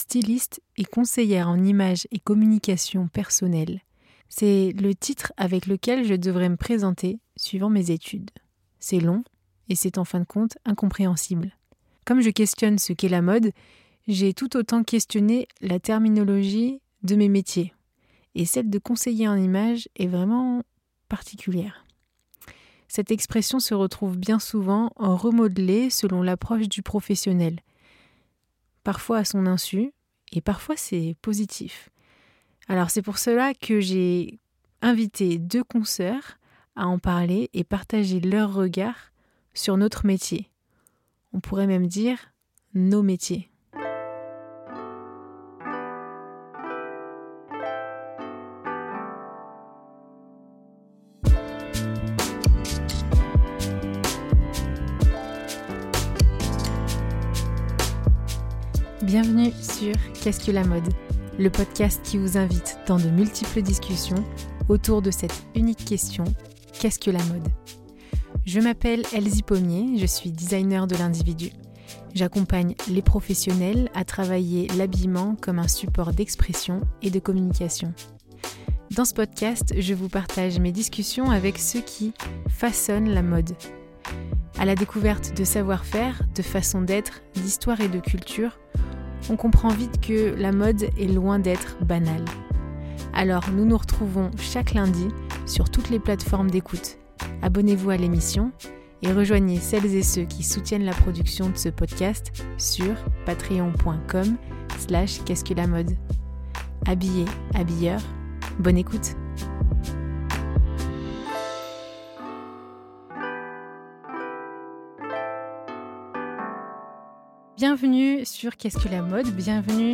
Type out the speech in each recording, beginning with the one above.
styliste et conseillère en images et communication personnelle. C'est le titre avec lequel je devrais me présenter suivant mes études. C'est long et c'est en fin de compte incompréhensible. Comme je questionne ce qu'est la mode, j'ai tout autant questionné la terminologie de mes métiers. Et celle de conseiller en images est vraiment particulière. Cette expression se retrouve bien souvent en remodelée selon l'approche du professionnel, parfois à son insu, et parfois c'est positif. Alors c'est pour cela que j'ai invité deux consoeurs à en parler et partager leur regard sur notre métier. On pourrait même dire nos métiers. Qu'est-ce que la mode? Le podcast qui vous invite dans de multiples discussions autour de cette unique question Qu'est-ce que la mode? Je m'appelle Elsie Pommier, je suis designer de l'individu. J'accompagne les professionnels à travailler l'habillement comme un support d'expression et de communication. Dans ce podcast, je vous partage mes discussions avec ceux qui façonnent la mode. À la découverte de savoir-faire, de façon d'être, d'histoire et de culture, on comprend vite que la mode est loin d'être banale. Alors nous nous retrouvons chaque lundi sur toutes les plateformes d'écoute. Abonnez-vous à l'émission et rejoignez celles et ceux qui soutiennent la production de ce podcast sur patreon.com slash qu'est-ce que la mode. Habillé, habilleur, bonne écoute Bienvenue sur Qu'est-ce que la mode? Bienvenue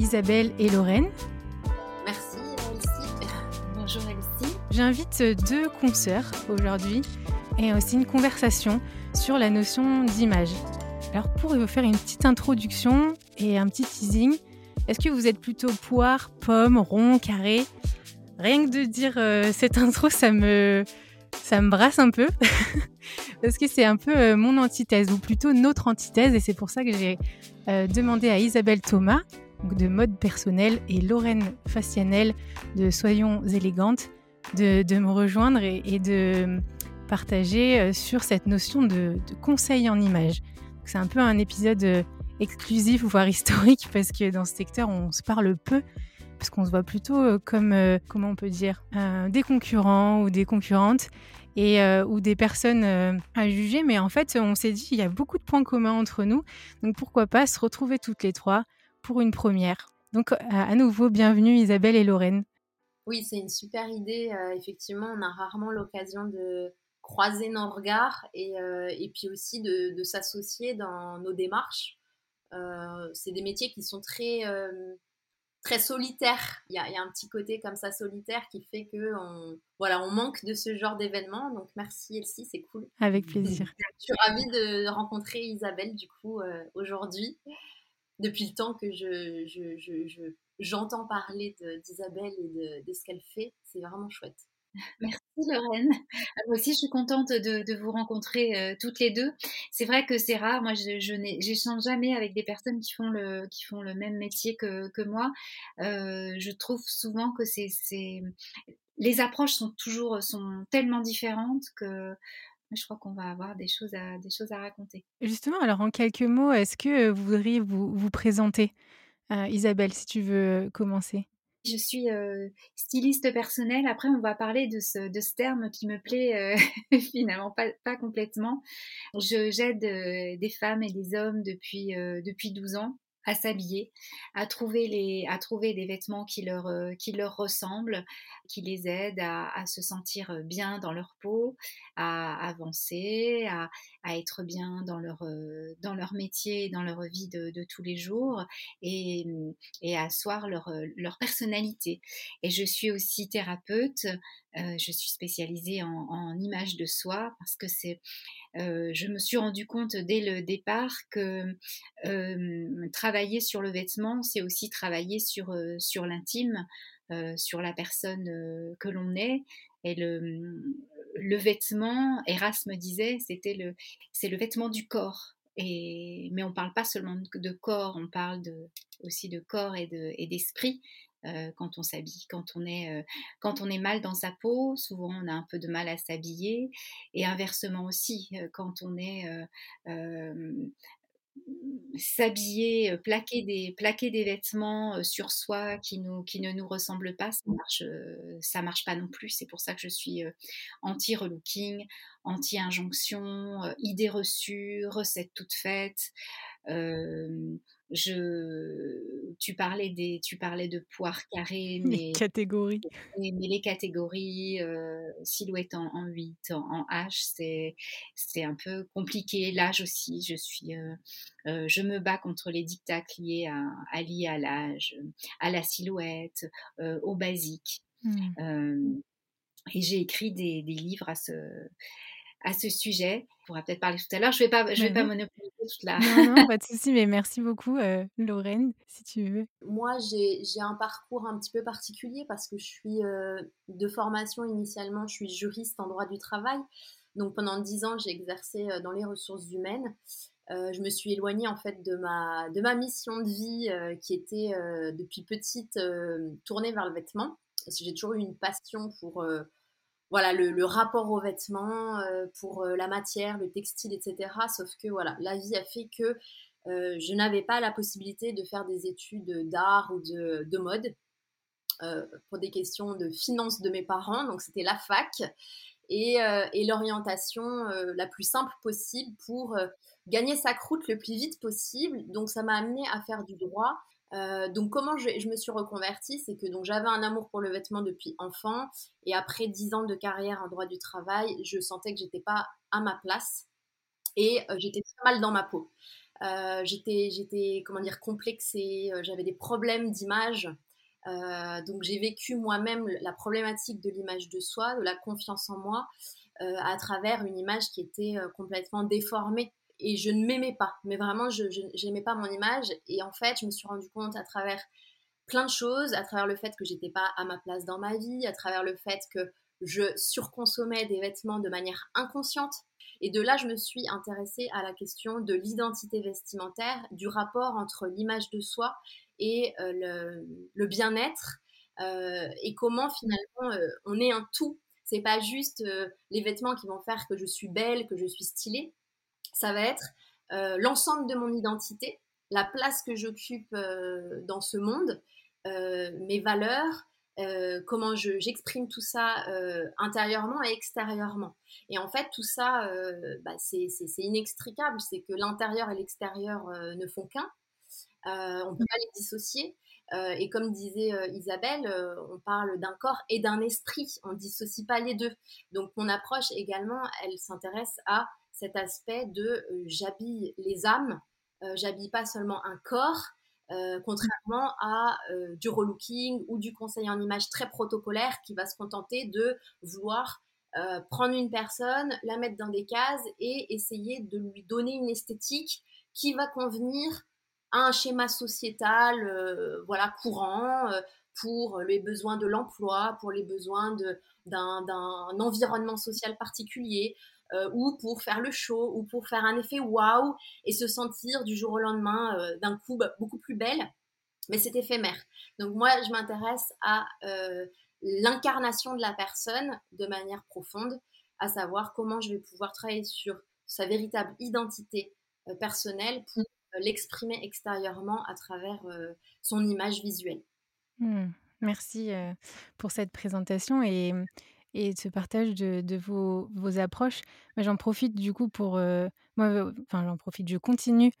Isabelle et Lorraine. Merci. Bonjour Elsie. J'invite deux consoeurs aujourd'hui et aussi une conversation sur la notion d'image. Alors pour vous faire une petite introduction et un petit teasing, est-ce que vous êtes plutôt poire, pomme, rond, carré? Rien que de dire euh, cette intro, ça me, ça me brasse un peu. parce que c'est un peu euh, mon antithèse, ou plutôt notre antithèse, et c'est pour ça que j'ai euh, demandé à Isabelle Thomas, de mode personnel, et Lorraine Facianel de Soyons élégantes, de, me rejoindre et, de partager euh, sur cette notion de, conseil en image. C'est un peu un épisode exclusif, voire historique, parce que dans ce secteur, on se parle peu parce qu'on se voit plutôt comme, comment on peut dire, des concurrents ou des concurrentes et euh, ou des personnes euh, à juger. Mais en fait, on s'est dit il y a beaucoup de points communs entre nous. Donc pourquoi pas se retrouver toutes les trois pour une première. Donc à nouveau, bienvenue Isabelle et Lorraine. Oui, c'est une super idée. Euh, effectivement, on a rarement l'occasion de croiser nos regards et, et puis aussi de, de s'associer dans nos démarches. c'est des métiers qui sont très très solitaire. Il y, a, un petit côté comme ça solitaire qui fait que on, voilà, on manque de ce genre d'événement. Donc merci Elsie, c'est cool. Avec plaisir. Je suis ravie de rencontrer Isabelle du coup euh, aujourd'hui. Depuis le temps que je, j'entends parler d'Isabelle et de, de ce qu'elle fait, c'est vraiment chouette. Merci Lorraine. Ah, moi aussi, je suis contente de, vous rencontrer euh, toutes les deux. C'est vrai que c'est rare. Moi, je, n'échange jamais avec des personnes qui font le, qui font le même métier que, que moi. Euh, je trouve souvent que c'est, les approches sont toujours sont tellement différentes que je crois qu'on va avoir des choses à, des choses à raconter. Justement, alors en quelques mots, est-ce que vous voudriez vous, vous présenter euh, Isabelle, si tu veux commencer? Je suis styliste personnelle. Après, on va parler de ce, de ce terme qui me plaît finalement pas, pas, complètement. Je j'aide des femmes et des hommes depuis depuis 12 ans à s'habiller, à trouver les, à trouver des vêtements qui leur, euh, qui leur ressemblent, qui les aident à, se sentir euh, bien dans leur peau, à avancer, à, à être bien dans leur, euh, dans leur métier, dans leur vie de, tous les jours et, et à asseoir leur, leur personnalité. Et je suis aussi thérapeute, je suis spécialisée en, image de soi parce que c'est euh, je me suis rendu compte dès le départ que euh, travailler sur le vêtement, c'est aussi travailler sur, euh, sur l'intime, sur la personne que l'on est. Et le, le vêtement, Erasme disait, c'était le, c'est le vêtement du corps. Et, mais on ne parle pas seulement de corps, on parle de, aussi de corps et d'esprit. Euh, quand on s'habille, quand on est euh, quand on est mal dans sa peau, souvent on a un peu de mal à s'habiller et inversement aussi euh, quand on est s'habiller, plaquer des, plaquer des vêtements sur soi qui, nous, qui ne nous ressemblent pas, ça marche, ça marche pas non plus. C'est pour ça que je suis anti-relooking, anti-injonction, idées reçues, recettes toutes faites. Je, tu parlais des, tu parlais de poire carré, mais les catégories. Mais, les catégories, euh, silhouette en, en 8, en, H, c'est, c'est un peu compliqué. L'âge aussi, je suis, euh, euh, je me bats contre les dictats liés à, à, à l'âge, à la silhouette, au basique. Mmh. et j'ai écrit des, des livres à ce, à ce sujet. On pourra peut-être parler tout à l'heure. Je ne vais pas, je vais pas monopoliser toute la. Non, non, pas de souci, mais merci beaucoup, euh, Lorraine, si tu veux. Moi, j'ai un parcours un petit peu particulier parce que je suis euh, de formation initialement, je suis juriste en droit du travail. Donc pendant dix ans, j'ai exercé euh, dans les ressources humaines. je me suis éloignée en fait de ma, de ma mission de vie qui était depuis petite tournée vers le vêtement. J'ai toujours eu une passion pour voilà le, rapport aux vêtements, euh, pour euh, la matière, le textile, etc. Sauf que la vie a fait que euh, je n'avais pas la possibilité de faire des études d'art ou de, mode pour des questions de finances de mes parents. Donc c'était la fac et, et l'orientation la plus simple possible pour gagner sa croûte le plus vite possible. Donc ça m'a amené à faire du droit euh, donc comment je, me suis reconvertie, c'est que donc j'avais un amour pour le vêtement depuis enfant et après dix ans de carrière en droit du travail, je sentais que j'étais pas à ma place et euh, j'étais très mal dans ma peau. Euh, j'étais j'étais comment dire complexée, j'avais des problèmes d'image. donc j'ai vécu moi-même la problématique de l'image de soi, de la confiance en moi, à travers une image qui était complètement déformée et je ne m'aimais pas. Mais vraiment, je n'aimais pas mon image. Et en fait, je me suis rendu compte à travers plein de choses, à travers le fait que j'étais pas à ma place dans ma vie, à travers le fait que je surconsommais des vêtements de manière inconsciente. Et de là, je me suis intéressée à la question de l'identité vestimentaire, du rapport entre l'image de soi et euh, le, bien-être, euh, et comment finalement euh, on est un tout. C'est pas juste les vêtements qui vont faire que je suis belle, que je suis stylée, ça va être euh, l'ensemble de mon identité, la place que j'occupe euh, dans ce monde, euh, mes valeurs, comment j'exprime tout ça intérieurement et extérieurement. Et en fait, tout ça, bah, c'est inextricable. C'est que l'intérieur et l'extérieur ne font qu'un. on ne peut pas les dissocier. et comme disait Isabelle, on parle d'un corps et d'un esprit. On ne dissocie pas les deux. Donc mon approche également, elle s'intéresse à cet aspect de euh, j'habille les âmes, euh, j'habille pas seulement un corps, euh, contrairement à du relooking ou du conseil en image très protocolaire qui va se contenter de vouloir prendre une personne, la mettre dans des cases et essayer de lui donner une esthétique qui va convenir à un schéma sociétal voilà courant pour les besoins de l'emploi, pour les besoins d'un environnement social particulier, euh, ou pour faire le show, ou pour faire un effet waouh et se sentir du jour au lendemain euh, d'un coup bah, beaucoup plus belle. Mais c'est éphémère. Donc moi, je m'intéresse à euh, l'incarnation de la personne de manière profonde, à savoir comment je vais pouvoir travailler sur sa véritable identité personnelle pour l'exprimer extérieurement à travers son image visuelle. Mmh. Merci pour cette présentation et de ce partage de, vos, approches. J'en profite du coup pour... Moi, enfin, j'en profite, je continue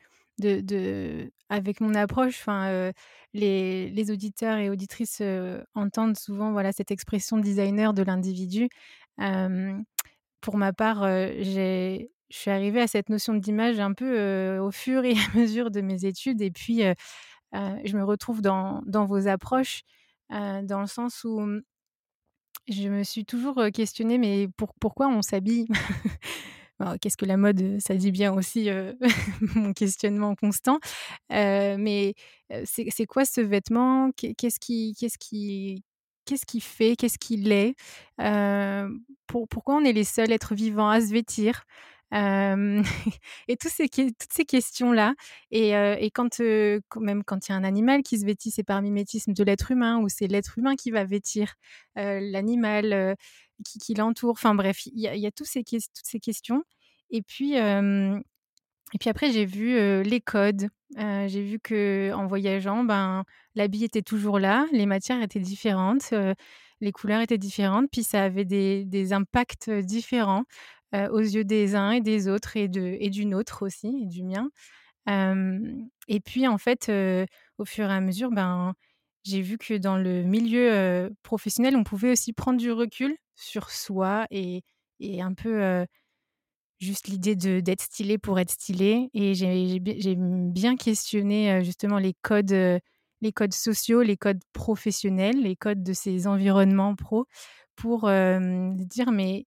avec mon approche. Enfin, les, auditeurs et auditrices entendent souvent voilà, cette expression designer de l'individu. pour ma part. Je suis arrivée à cette notion d'image un peu au fur et à mesure de mes études et puis je me retrouve dans, vos approches dans le sens où je me suis toujours questionnée, mais pourquoi on s'habille? Qu'est-ce que la mode Ça dit bien aussi mon questionnement constant. mais c'est quoi ce vêtement? Qu'est-ce qui, qu'est-ce qui, qu'est-ce qui fait? Qu'est-ce qu'il est, Pourquoi on est les seuls êtres vivants à se vêtir? et ces, toutes ces questions-là. Et, et quand, même quand il y a un animal qui se vêtit, c'est par mimétisme de l'être humain ou c'est l'être humain qui va vêtir l'animal qui, l'entoure. Enfin bref, il y a, y a tous ces, toutes ces questions. Et puis, et puis après, j'ai vu les codes. j'ai vu que en voyageant, ben, l'habit était toujours là, les matières étaient différentes, les couleurs étaient différentes, puis ça avait des, des impacts différents aux yeux des uns et des autres et, de, et du nôtre aussi, et du mien. et puis en fait, au fur et à mesure, ben, j'ai vu que dans le milieu professionnel, on pouvait aussi prendre du recul sur soi et, et un peu juste l'idée d'être stylé pour être stylé. Et j'ai bien questionné justement les codes, les codes sociaux, les codes professionnels, les codes de ces environnements pro pour dire mais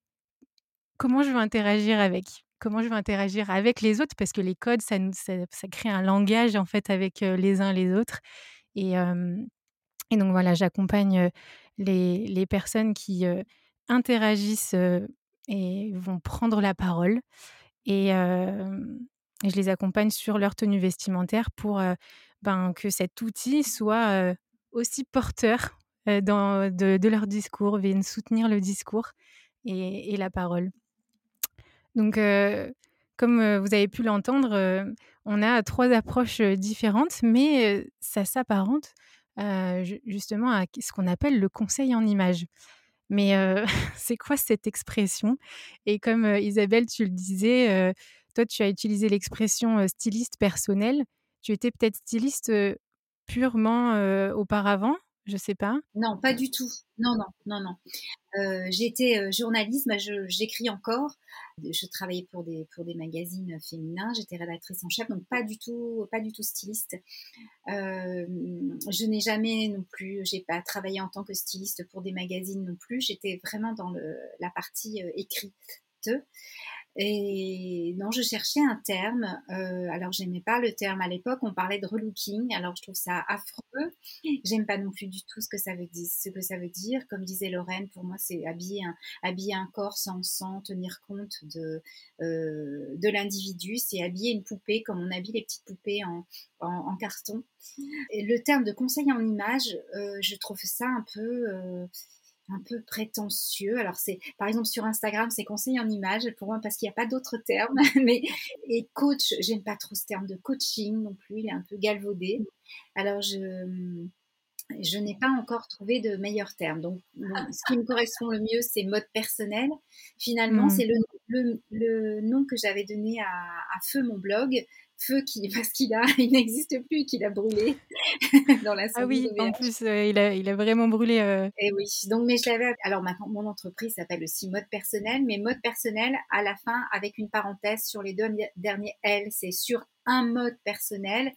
comment je veux interagir avec Comment je veux interagir avec les autres Parce que les codes, ça, ça, crée un langage en fait avec les uns les autres. Et, et donc voilà, j'accompagne les, les, personnes qui interagissent et vont prendre la parole. Et, je les accompagne sur leur tenue vestimentaire pour ben, que cet outil soit aussi porteur dans, de, leur discours, vienne soutenir le discours et, la parole. Donc, comme vous avez pu l'entendre, on a trois approches différentes, mais ça s'apparente justement à ce qu'on appelle le conseil en images. Mais c'est quoi cette expression? Et comme Isabelle, tu le disais, toi, tu as utilisé l'expression styliste personnel. Tu étais peut-être styliste purement auparavant? Je sais pas. Non, pas du tout. Non, non, non, non. Euh, J'étais euh, journaliste, j'écris encore. Je travaillais pour des, pour des magazines féminins. J'étais rédactrice en chef, donc pas du tout, pas du tout styliste. Euh, je n'ai jamais non plus, j'ai pas travaillé en tant que styliste pour des magazines non plus. J'étais vraiment dans le, la partie écrite. Et non, je cherchais un terme. Euh, alors, j'aimais pas le terme à l'époque. On parlait de relooking. Alors, je trouve ça affreux. J'aime pas non plus du tout ce que ça veut dire. Comme disait Lorraine, pour moi, c'est habiller un, corps sans, sans tenir compte de euh, de l'individu. C'est habiller une poupée comme on habille les petites poupées en, carton. Le terme de conseil en image, euh, je trouve ça un peu euh, un peu prétentieux. Alors c'est, par exemple, sur Instagram, c'est conseil en image pour moi parce qu'il n'y a pas d'autres termes. Mais et coach, j'aime pas trop ce terme de coaching non plus. Il est un peu galvaudé. Alors je je n'ai pas encore trouvé de meilleur terme. Donc, ce qui me correspond le mieux, c'est mode personnel. Finalement, mmh. c'est le, le, le, nom que j'avais donné à, à, Feu, mon blog, feu qui parce qu'il a il n'existe plus qu'il a brûlé dans la Ah oui, en plus euh, il, a, il a vraiment brûlé. Et euh. eh oui, donc mais je l'avais alors maintenant mon entreprise s'appelle aussi mode personnel mais mode personnel à la fin avec une parenthèse sur les deux derniers L, c'est sur un mode personnel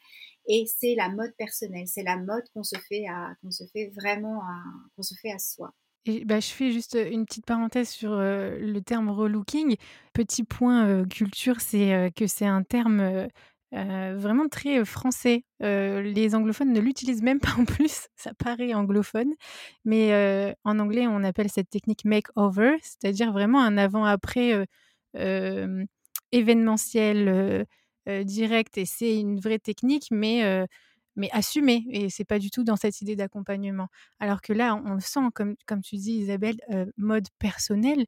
et c'est la mode personnelle, c'est la mode qu'on se fait à qu'on se fait vraiment à qu'on se fait à soi. Et bah, je fais juste une petite parenthèse sur le terme relooking. Petit point culture, c'est que c'est un terme vraiment très français. les anglophones ne l'utilisent même pas en plus, ça paraît anglophone. Mais en anglais, on appelle cette technique make-over, c'est-à-dire vraiment un avant-après événementiel direct. Et c'est une vraie technique, mais mais assumé. Et c'est pas du tout dans cette idée d'accompagnement. Alors que là, on le sent, comme, comme tu dis, Isabelle, mode personnel,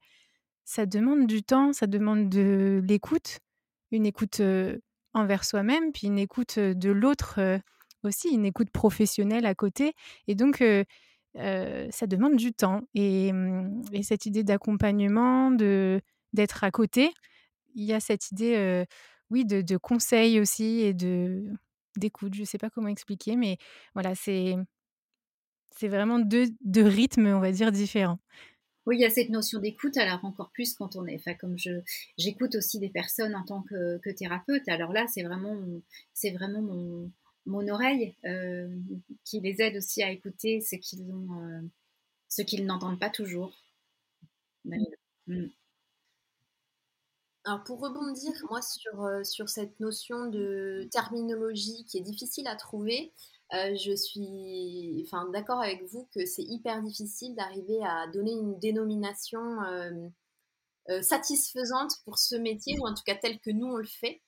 ça demande du temps, ça demande de l'écoute, une écoute envers soi-même, puis une écoute de l'autre aussi, une écoute professionnelle à côté. Et donc, ça demande du temps. Et, mmh, et cette idée d'accompagnement, de d'être à côté, il y a cette idée, oui, de, de conseil aussi et de d'écoute. Je ne sais pas comment expliquer, mais voilà, c'est c'est vraiment deux, deux rythmes, on va dire, différents. Oui, il y a cette notion d'écoute, alors encore plus quand on est, enfin comme je, j'écoute aussi des personnes en tant que, que thérapeute. Alors là, c'est vraiment, c'est vraiment mon, mon oreille euh, qui les aide aussi à écouter ce qu'ils ont, euh, ce qu'ils n'entendent pas toujours. Mm. Alors pour rebondir, moi sur, euh, sur cette notion de terminologie qui est difficile à trouver, euh, je suis enfin, d'accord avec vous que c'est hyper difficile d'arriver à donner une dénomination euh, satisfaisante pour ce métier, ou en tout cas telle que nous on le fait.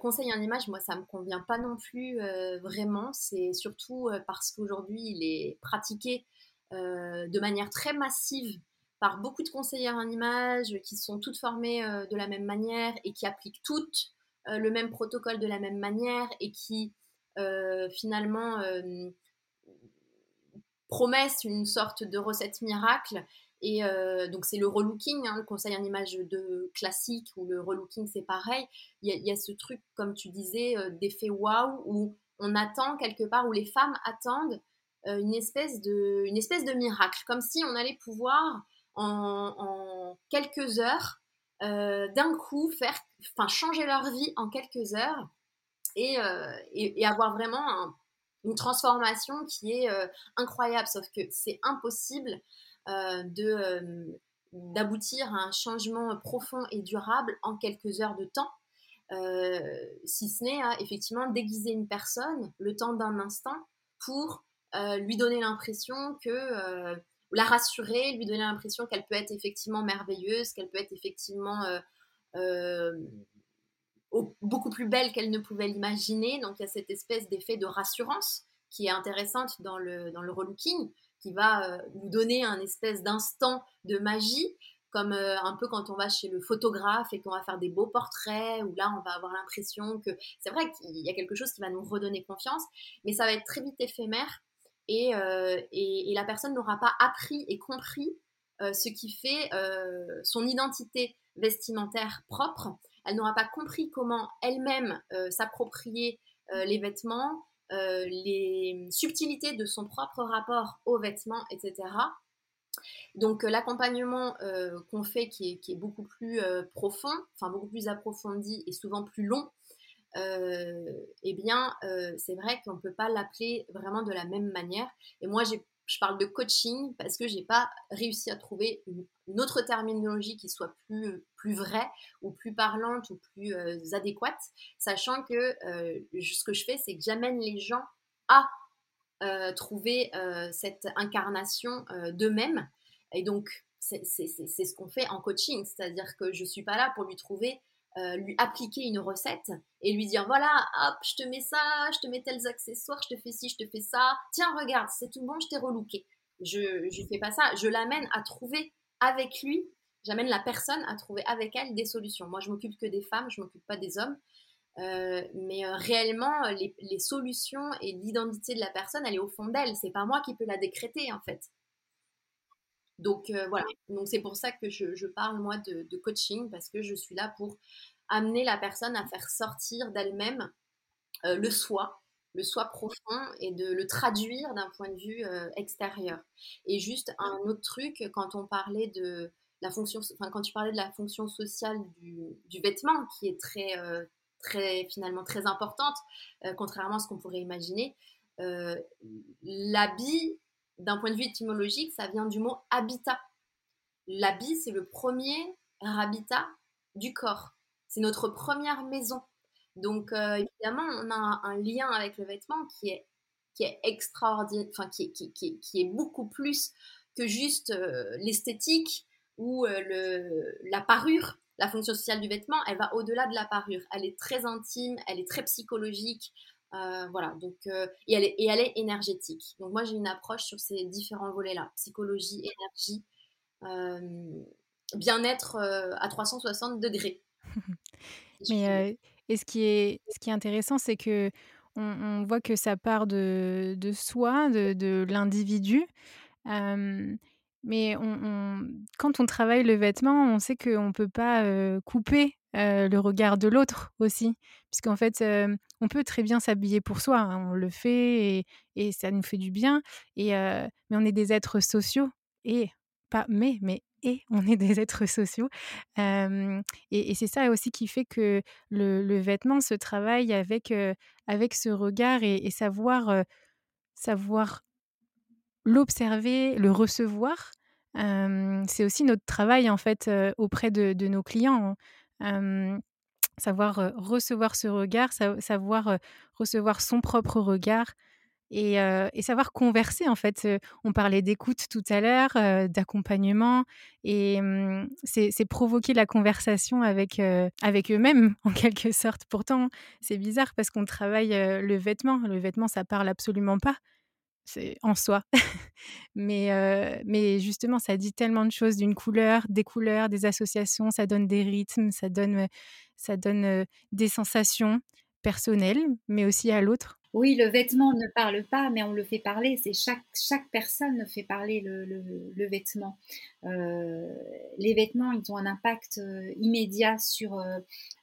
conseil en image, moi ça me convient pas non plus vraiment. C'est surtout parce qu'aujourd'hui il est pratiqué de manière très massive par beaucoup de conseillères en image qui sont toutes formées de la même manière et qui appliquent toutes le même protocole de la même manière et qui finalement promettent une sorte de recette miracle. Et donc c'est le relooking, hein, le conseil en image de classique ou le relooking c'est pareil. Il y, a, ce truc, comme tu disais, d'effet waouh où on attend quelque part, où les femmes attendent une, espèce de, une espèce de miracle, comme si on allait pouvoir en, quelques heures d'un coup faire, enfin changer leur vie en quelques heures et, et, et avoir vraiment un, une transformation qui est euh, incroyable, sauf que c'est impossible euh, de euh, d'aboutir à un changement profond et durable en quelques heures de temps, si ce n'est à effectivement déguiser une personne le temps d'un instant pour lui donner l'impression que la rassurer, lui donner l'impression qu'elle peut être effectivement merveilleuse, qu'elle peut être effectivement beaucoup plus belle qu'elle ne pouvait l'imaginer. Donc il y a cette espèce d'effet de rassurance qui est intéressante dans le, dans le relooking, qui va euh, nous donner un espèce d'instant de magie, comme euh, un peu quand on va chez le photographe et qu'on va faire des beaux portraits, où là on va avoir l'impression que c'est vrai qu'il y a quelque chose qui va nous redonner confiance, mais ça va être très vite éphémère et, euh, et, la personne n'aura pas appris et compris ce qui fait son identité vestimentaire propre elle n'aura pas compris comment elle-même euh, s'approprier euh, les vêtements, euh, les subtilités de son propre rapport aux vêtements, etc. Donc l'accompagnement qu'on fait qui est, beaucoup plus profond, enfin beaucoup plus approfondi et souvent plus long, eh bien c'est vrai qu'on ne peut pas l'appeler vraiment de la même manière. Et moi je parle de coaching parce que j'ai pas réussi à trouver une, autre terminologie qui soit plus, plus vraie ou plus parlante ou plus euh, adéquate, sachant que euh, ce que je fais, c'est que j'amène les gens à euh, trouver cette incarnation d'eux-mêmes. Et donc, c'est ce qu'on fait en coaching, c'est-à-dire que je suis pas là pour lui trouver euh, lui appliquer une recette et lui dire voilà, hop, je te mets ça, je te mets tels accessoires, je te fais ci, je te fais ça. Tiens, regarde, c'est tout bon, je t'ai relooké. Je ne fais pas ça. Je l'amène à trouver avec lui, j'amène la personne à trouver avec elle des solutions. Moi, je m'occupe que des femmes, je m'occupe pas des hommes. Euh, mais euh, réellement, les, les, solutions et l'identité de la personne, elle est au fond d'elle. C'est pas moi qui peux la décréter en fait. Donc euh, voilà, c'est pour ça que je, parle moi de, coaching parce que je suis là pour amener la personne à faire sortir d'elle-même euh, le soi, le soi profond et de le traduire d'un point de vue euh, extérieur. Et juste un autre truc, quand on parlait de la fonction, enfin tu parlais de la fonction sociale du, vêtement qui est très, très finalement très importante, contrairement à ce qu'on pourrait imaginer, l'habit d'un point de vue étymologique, ça vient du mot habitat. L'habit, c'est le premier habitat du corps. C'est notre première maison. Donc, euh, évidemment, on a un, lien avec le vêtement qui est, qui est extraordinaire, enfin, qui qui, qui, est beaucoup plus que juste euh, l'esthétique ou euh, le, la parure. La fonction sociale du vêtement, elle va au-delà de la parure. Elle est très intime, elle est très psychologique. Euh, voilà, donc, euh, et, elle est, et elle est énergétique. Donc moi j'ai une approche sur ces différents volets-là, psychologie, énergie, euh, bien-être à 360 degrés. Mais et ce qui est, ce qui est intéressant, c'est que on, voit que ça part de, de soi, de, de l'individu. mais on, quand on travaille le vêtement, on sait qu'on ne peut pas couper le regard de l'autre aussi. Puisqu'en fait, on peut très bien s'habiller pour soi, hein, on le fait et, ça nous fait du bien. Et, mais on est des êtres sociaux et pas mais, mais et on est des êtres sociaux. et, c'est ça aussi qui fait que le, vêtement se travaille avec, avec ce regard et, savoir, savoir l'observer, le recevoir. c'est aussi notre travail en fait auprès de, nos clients. Hein savoir recevoir ce regard, savoir recevoir son propre regard, et, savoir converser en fait. On parlait d'écoute tout à l'heure, d'accompagnement et mmh, c'est provoquer la conversation avec, avec eux-mêmes en quelque sorte. Pourtant, c'est bizarre parce qu'on travaille le vêtement. Le vêtement, ça parle absolument pas. En soi. mais, mais justement, ça dit tellement de choses d'une couleur, des couleurs, des associations, ça donne des rythmes, ça donne, ça donne des sensations personnelles, mais aussi à l'autre. Oui, le vêtement ne parle pas, mais on le fait parler. C'est chaque, chaque personne fait parler le, le, vêtement. Les vêtements, ils ont un impact immédiat sur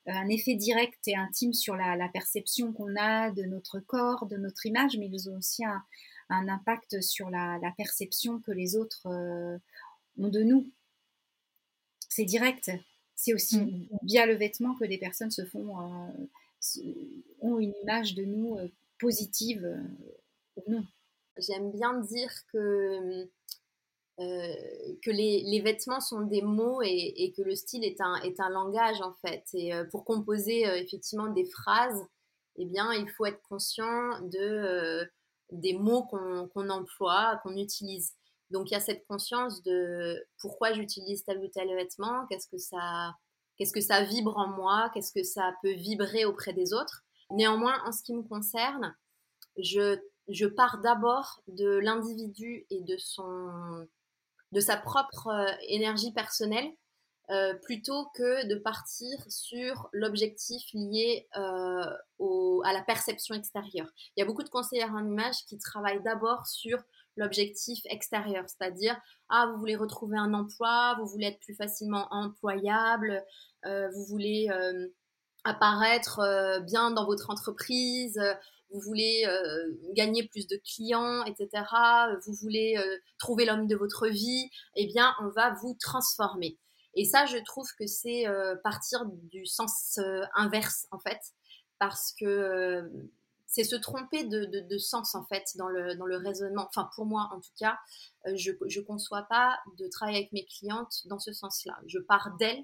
un effet direct et intime sur la, perception qu'on a de notre corps, de notre image, mais ils ont aussi un, impact sur la, perception que les autres ont de nous. C'est direct. C'est aussi mmh. via le vêtement que des personnes se font ont une image de nous positive euh, ou non. J'aime bien dire que, euh, que les, les, vêtements sont des mots et, que le style est un, est un langage en fait. Et euh, pour composer effectivement des phrases, eh bien, il faut être conscient de, des mots qu'on emploie, qu'on utilise. Donc il y a cette conscience de pourquoi j'utilise tel ou tel vêtement, qu'est-ce que ça, qu'est-ce que ça vibre en moi, qu'est-ce que ça peut vibrer auprès des autres. Néanmoins, en ce qui me concerne, je, je pars d'abord de l'individu et de, son, de sa propre euh, énergie personnelle euh, plutôt que de partir sur l'objectif lié euh, au, à la perception extérieure. Il y a beaucoup de conseillers en image qui travaillent d'abord sur l'objectif extérieur, c'est-à-dire ah vous voulez retrouver un emploi, vous voulez être plus facilement employable, vous voulez apparaître euh, bien dans votre entreprise, euh, vous voulez euh, gagner plus de clients, etc., vous voulez trouver l'homme de votre vie, eh bien, on va vous transformer. Et ça, je trouve que c'est partir du sens inverse, en fait, parce que c'est se tromper de, sens, en fait, dans le, dans le raisonnement. Enfin, pour moi, en tout cas, je ne conçois pas de travailler avec mes clientes dans ce sens-là. Je pars d'elles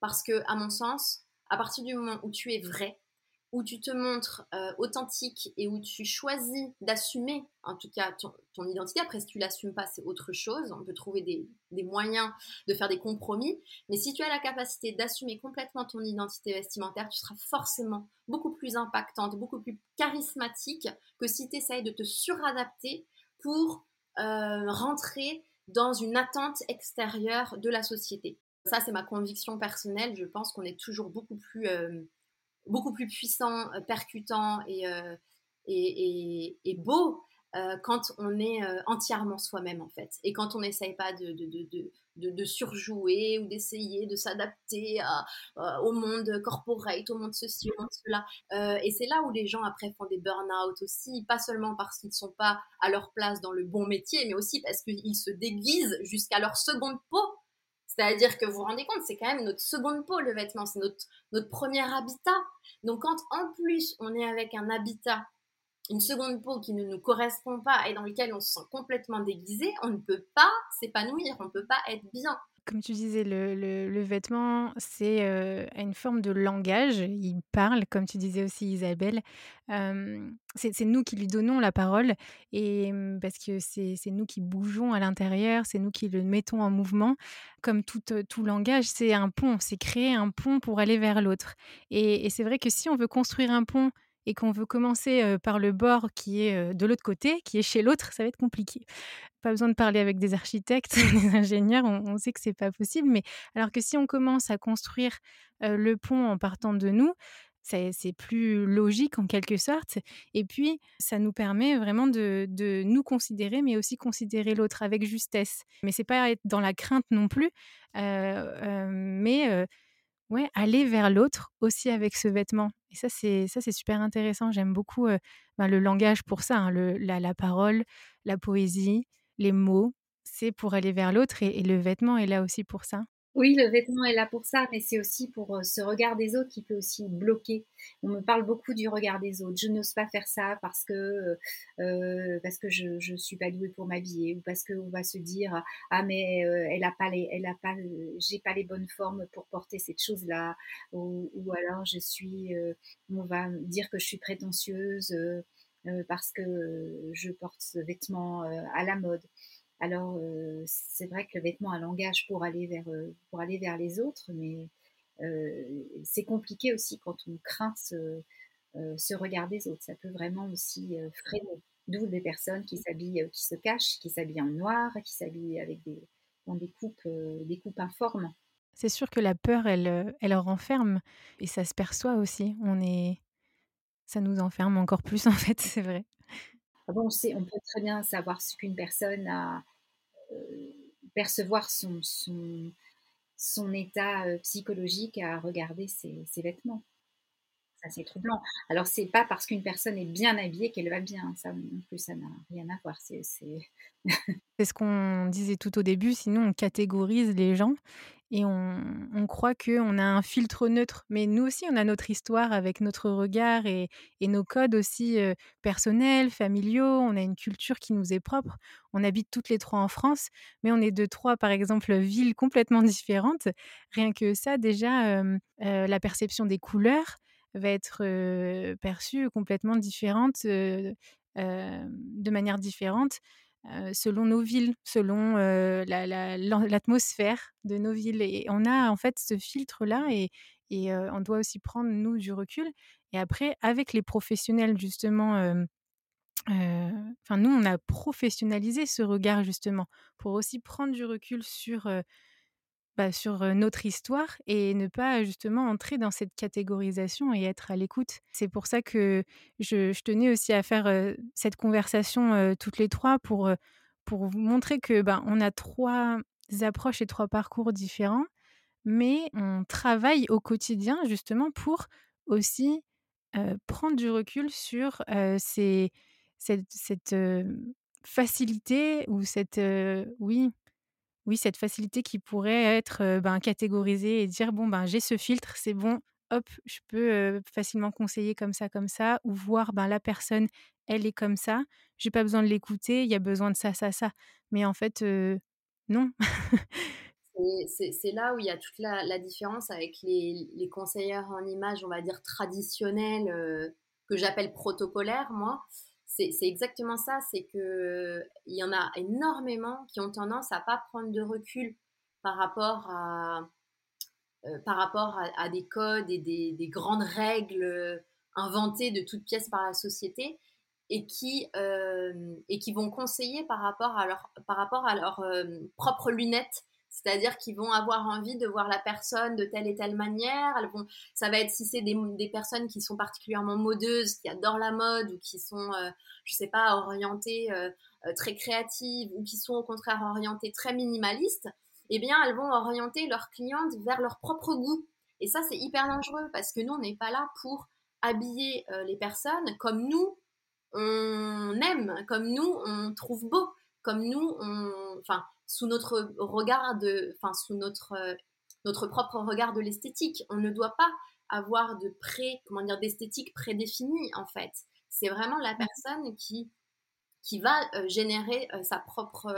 parce que, à mon sens, à partir du moment où tu es vrai, où tu te montres euh, authentique et où tu choisis d'assumer, en tout cas, ton, identité. Après, si tu l'assumes pas, c'est autre chose. On peut trouver des, moyens de faire des compromis. Mais si tu as la capacité d'assumer complètement ton identité vestimentaire, tu seras forcément beaucoup plus impactante, beaucoup plus charismatique que si tu essayes de te suradapter pour euh, rentrer dans une attente extérieure de la société. Ça, c'est ma conviction personnelle. Je pense qu'on est toujours beaucoup plus, euh, beaucoup plus puissant, euh, percutant et, euh, et, et, beau quand on est entièrement soi-même, en fait. Et quand on n'essaye pas de, de, de, de, surjouer ou d'essayer de s'adapter au monde corporate, au monde ceci, au monde cela. et c'est là où les gens, après, font des burn-out aussi, pas seulement parce qu'ils ne sont pas à leur place dans le bon métier, mais aussi parce qu'ils se déguisent jusqu'à leur seconde peau c'est-à-dire que vous vous rendez compte, c'est quand même notre seconde peau, le vêtement, c'est notre, notre premier habitat. Donc quand en plus on est avec un habitat, une seconde peau qui ne nous correspond pas et dans lequel on se sent complètement déguisé, on ne peut pas s'épanouir, on ne peut pas être bien. Comme tu disais, le, vêtement, c'est une forme de langage. Il parle, comme tu disais aussi, Isabelle. c'est nous qui lui donnons la parole, et parce que c'est nous qui bougeons à l'intérieur, c'est nous qui le mettons en mouvement. Comme tout, tout langage, c'est un pont, c'est créer un pont pour aller vers l'autre. Et, et c'est vrai que si on veut construire un pont et qu'on veut commencer par le bord qui est de l'autre côté, qui est chez l'autre, ça va être compliqué. Pas besoin de parler avec des architectes, des ingénieurs, on, sait que c'est pas possible. Mais alors que si on commence à construire le pont en partant de nous, c'est plus logique en quelque sorte. Et puis, ça nous permet vraiment de, nous considérer, mais aussi considérer l'autre avec justesse. Mais c'est pas être dans la crainte non plus, mais ouais, aller vers l'autre aussi avec ce vêtement. Et ça, c'est ça, c'est super intéressant. J'aime beaucoup ben, le langage pour ça, hein, la, parole, la poésie, les mots. C'est pour aller vers l'autre et, le vêtement est là aussi pour ça. Oui, le vêtement est là pour ça, mais c'est aussi pour euh, ce regard des autres qui peut aussi bloquer. On me parle beaucoup du regard des autres. Je n'ose pas faire ça parce que euh, euh, je je suis pas douée pour m'habiller ou parce qu'on va se dire ah mais elle a pas les j'ai pas les bonnes formes pour porter cette chose là ou, ou alors je suis on va dire que je suis prétentieuse parce que je porte ce vêtement à la mode. Alors, c'est vrai que le vêtement a un langage pour aller vers, pour aller vers les autres, mais c'est compliqué aussi quand on craint ce, regard des autres. Ça peut vraiment aussi freiner. D'où des personnes qui s'habillent, qui se cachent, qui s'habillent en noir, qui s'habillent avec des, des coupes, des coupes informes. C'est sûr que la peur, elle, elle renferme et ça se perçoit aussi. On est, ça nous enferme encore plus en fait, c'est vrai. Ah on, peut très bien savoir ce qu'une personne a, euh, percevoir son, état euh, psychologique à regarder ses vêtements. Ça, c'est troublant. Alors, c'est pas parce qu'une personne est bien habillée qu'elle va bien. Ça non plus, ça n'a rien à voir. C'est, ce qu'on disait tout au début. Sinon, on catégorise les gens et on, croit qu'on a un filtre neutre. Mais nous aussi, on a notre histoire avec notre regard et, nos codes aussi personnels, familiaux. On a une culture qui nous est propre. On habite toutes les trois en France, mais on est de trois, par exemple, villes complètement différentes. Rien que ça, déjà, la perception des couleurs va être perçue complètement différente, de manière différente selon nos villes, selon l'atmosphère de nos villes. Et on a en fait ce filtre-là et, on doit aussi prendre, nous, du recul. Et après, avec les professionnels, justement, enfin, nous, on a professionnalisé ce regard, justement, pour aussi prendre du recul sur bah, sur notre histoire et ne pas justement entrer dans cette catégorisation et être à l'écoute. C'est pour ça que je, tenais aussi à faire cette conversation toutes les trois pour, pour montrer que ben, on a trois approches et trois parcours différents, mais on travaille au quotidien justement pour aussi prendre du recul sur ces, cette facilité ou cette oui oui, cette facilité qui pourrait être ben, catégorisée et dire bon ben j'ai ce filtre, c'est bon, hop, je peux facilement conseiller comme ça, comme ça, ou voir ben la personne, elle est comme ça, j'ai pas besoin de l'écouter, il y a besoin de ça, ça, ça. Mais en fait, non. c'est là où il y a toute la, différence avec les, les, en images, on va dire traditionnelles, que j'appelle protocolaires, moi c'est exactement ça, c'est que il y en a énormément qui ont tendance à pas prendre de recul par rapport à, euh, des codes et des, grandes règles inventées de toutes pièces par la société et qui, euh, vont conseiller par rapport à leurs euh, propres lunettes c'est-à-dire qu'ils vont avoir envie de voir la personne de telle et telle manière. Ça va être si c'est des, personnes qui sont particulièrement modeuses, qui adorent la mode ou qui sont, euh, je sais pas, orientées euh, euh, très créatives ou qui sont au contraire orientées très minimalistes. Eh bien, elles vont orienter leurs clientes vers leur propre goût. Et ça, c'est hyper dangereux parce que nous, on n'est pas là pour habiller les personnes comme nous, on aime, comme nous, on trouve beau, comme nous, on, enfin, sous notre regard de, enfin sous notre euh, notre propre regard de l'esthétique. On ne doit pas avoir de pré, comment dire, d'esthétique prédéfinie en fait. C'est vraiment la mmh. personne qui qui va euh, générer euh, sa propre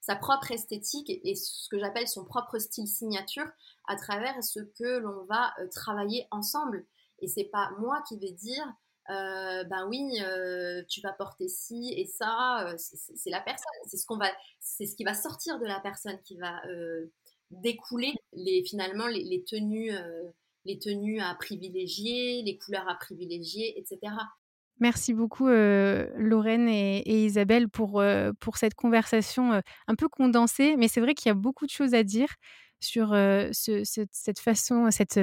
sa propre esthétique et, ce que j'appelle son propre style signature à travers ce que l'on va travailler ensemble. Et c'est pas moi qui vais dire euh, ben oui, euh, tu vas porter ci et ça. Euh, c'est la personne. C'est ce qu'on va, c'est ce qui va sortir de la personne qui va découler les finalement les, tenues, les tenues à privilégier, les couleurs à privilégier, etc. Merci beaucoup Lorraine et, Isabelle pour, pour cette conversation un peu condensée, mais c'est vrai qu'il y a beaucoup de choses à dire sur cette façon, cette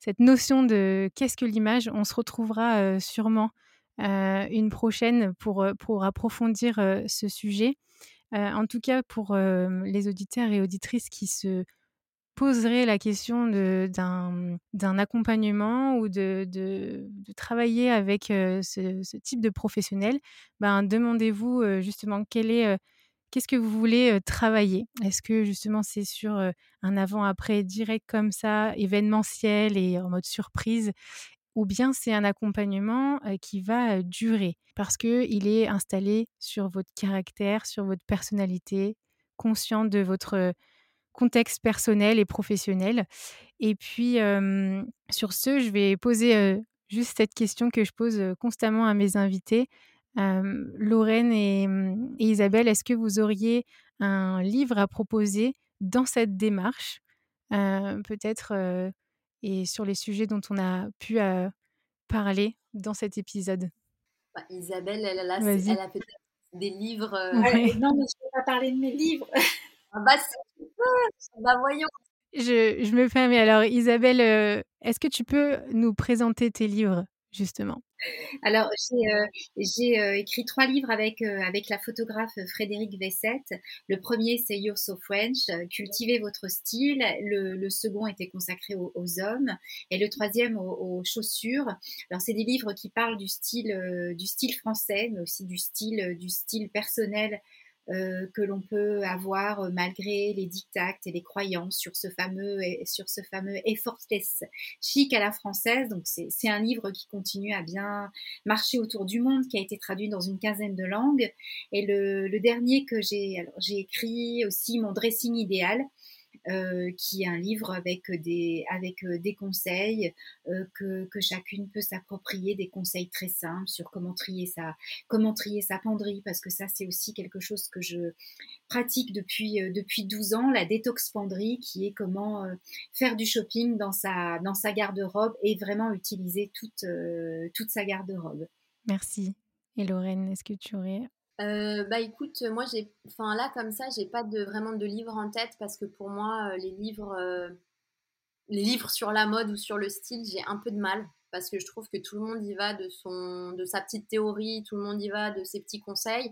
cette notion de qu'est-ce que l'image. On se retrouvera sûrement une prochaine pour, approfondir ce sujet. en tout cas, pour les auditeurs et auditrices qui se poseraient la question d'un accompagnement ou de, de, travailler avec ce, type de professionnel, ben, demandez-vous justement quel est Qu'est-ce que vous voulez travailler? Est-ce que justement c'est sur un avant-après direct comme ça, événementiel et en mode surprise? Ou bien c'est un accompagnement qui va durer? Parce qu'il est installé sur votre caractère, sur votre personnalité, conscient de votre contexte personnel et professionnel. Et puis, sur ce, je vais poser juste cette question que je pose constamment à mes invités. Lorraine et, Isabelle, est-ce que vous auriez un livre à proposer dans cette démarche, peut-être, et sur les sujets dont on a pu parler dans cet épisode? Bah, Isabelle, elle, a, elle a fait des livres. non, mais je ne vais pas parler de mes livres. ah bah, si tu peux, bah voyons. Je, je me permets. Alors, Isabelle, est-ce que tu peux nous présenter tes livres? Justement Alors, j'ai euh, euh, écrit trois livres avec, euh, avec la photographe Frédéric Vessette. Le premier, c'est You're So French, Cultivez votre style. Le, second était consacré aux, hommes. Et le troisième, aux, chaussures. Alors, c'est des livres qui parlent du style, du style français, mais aussi du style, du style personnel euh, que l'on peut avoir euh, malgré les dictats et les croyances sur ce fameux sur ce fameux effortless chic à la française. Donc c'est un livre qui continue à bien marcher autour du monde, qui a été traduit dans une quinzaine de langues. Et le, le dernier que j'ai j'ai écrit aussi mon dressing idéal euh, qui est un livre avec des, avec euh, des conseils euh, que, que, chacune peut s'approprier, des conseils très simples sur comment trier sa, comment trier sa penderie, parce que ça c'est aussi quelque chose que je pratique depuis, depuis 12 ans, la détox penderie, qui est comment faire du shopping dans sa, dans sa garde-robe et vraiment utiliser toute, toute sa garde-robe. Merci. Et Lorraine, est-ce que tu aurais euh, bah écoute, moi j'ai, enfin là comme ça, j'ai pas de vraiment de livres en tête parce que pour moi euh, les livres, euh, les livres sur la mode ou sur le style, j'ai un peu de mal parce que je trouve que tout le monde y va de son, de sa petite théorie, tout le monde y va de ses petits conseils.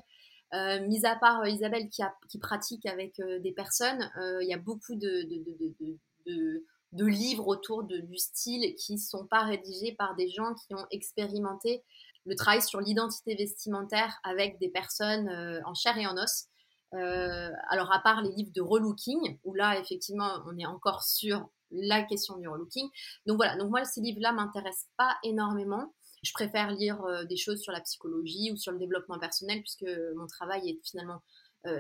mis à part Isabelle qui, a, qui pratique avec des personnes, il y a beaucoup de, de, de, de livres autour du style qui sont pas rédigés par des gens qui ont expérimenté le travail sur l'identité vestimentaire avec des personnes euh, en chair et en os. Euh, alors, à part les livres de relooking, où là, effectivement, on est encore sur la question du relooking. Donc voilà, donc moi, ces livres-là m'intéressent pas énormément. Je préfère lire euh, des choses sur la psychologie ou sur le développement personnel, puisque mon travail est finalement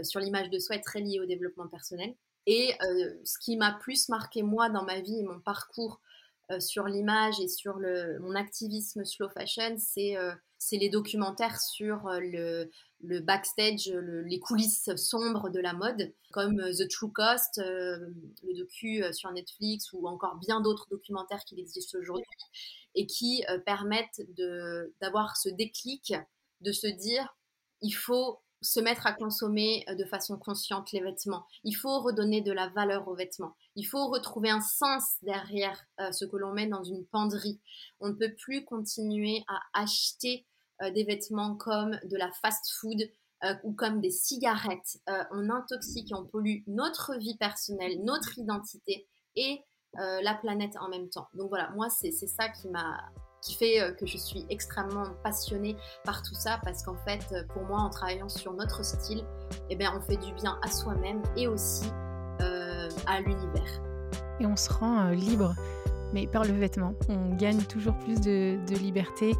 sur l'image de soi très lié au développement personnel. Et ce qui m'a plus marqué, moi, dans ma vie et mon parcours sur l'image et sur mon activisme slow fashion, c'est euh, les documentaires sur euh, le, le backstage, les coulisses sombres de la mode, comme The True Cost, le docu sur Netflix ou encore bien d'autres documentaires qui existent aujourd'hui et qui permettent d'avoir ce déclic, de se dire il faut se mettre à consommer euh, de façon consciente les vêtements. Il faut redonner de la valeur aux vêtements. Il faut retrouver un sens derrière euh, ce que l'on met dans une penderie. On ne peut plus continuer à acheter euh, des vêtements comme de la fast-food ou comme des cigarettes. on intoxique et on pollue notre vie personnelle, notre identité et la planète en même temps. Donc voilà, moi c'est ça qui m'a qui fait euh, que je suis extrêmement passionnée par tout ça parce qu'en fait, euh, pour moi, en travaillant sur notre style, eh bien, on fait du bien à soi-même et aussi euh, à l'univers. Et on se rend libre, mais par le vêtement. On gagne toujours plus de, de liberté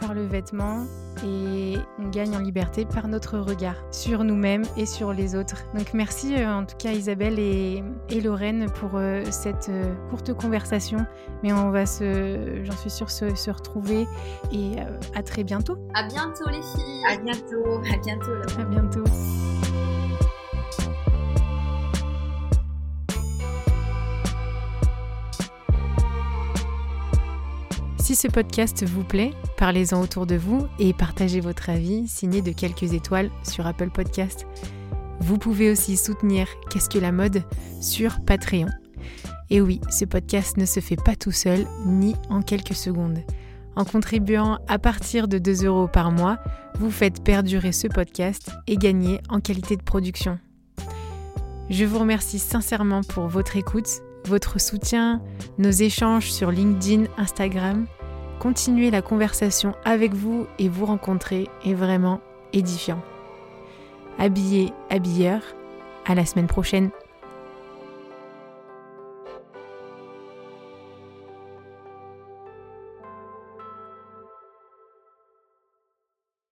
par le vêtement et on gagne en liberté par notre regard sur nous-mêmes et sur les autres. Donc merci euh, en tout cas Isabelle et, Lorraine pour euh, cette euh, courte conversation. Mais on va se, j'en suis sûre, se, se retrouver et à très bientôt. À bientôt les filles. À bientôt. À bientôt. À bientôt. Si ce podcast vous plaît, parlez-en autour de vous et partagez votre avis signé de quelques étoiles sur Apple Podcast. Vous pouvez aussi soutenir Qu'est-ce que la mode sur Patreon. Et oui, ce podcast ne se fait pas tout seul ni en quelques secondes. En contribuant à partir de 2 euros par mois, vous faites perdurer ce podcast et gagner en qualité de production. Je vous remercie sincèrement pour votre écoute, votre soutien, nos échanges sur LinkedIn, Instagram continuer la conversation avec vous et vous rencontrer est vraiment édifiant. Habillé, habilleur, à la semaine prochaine.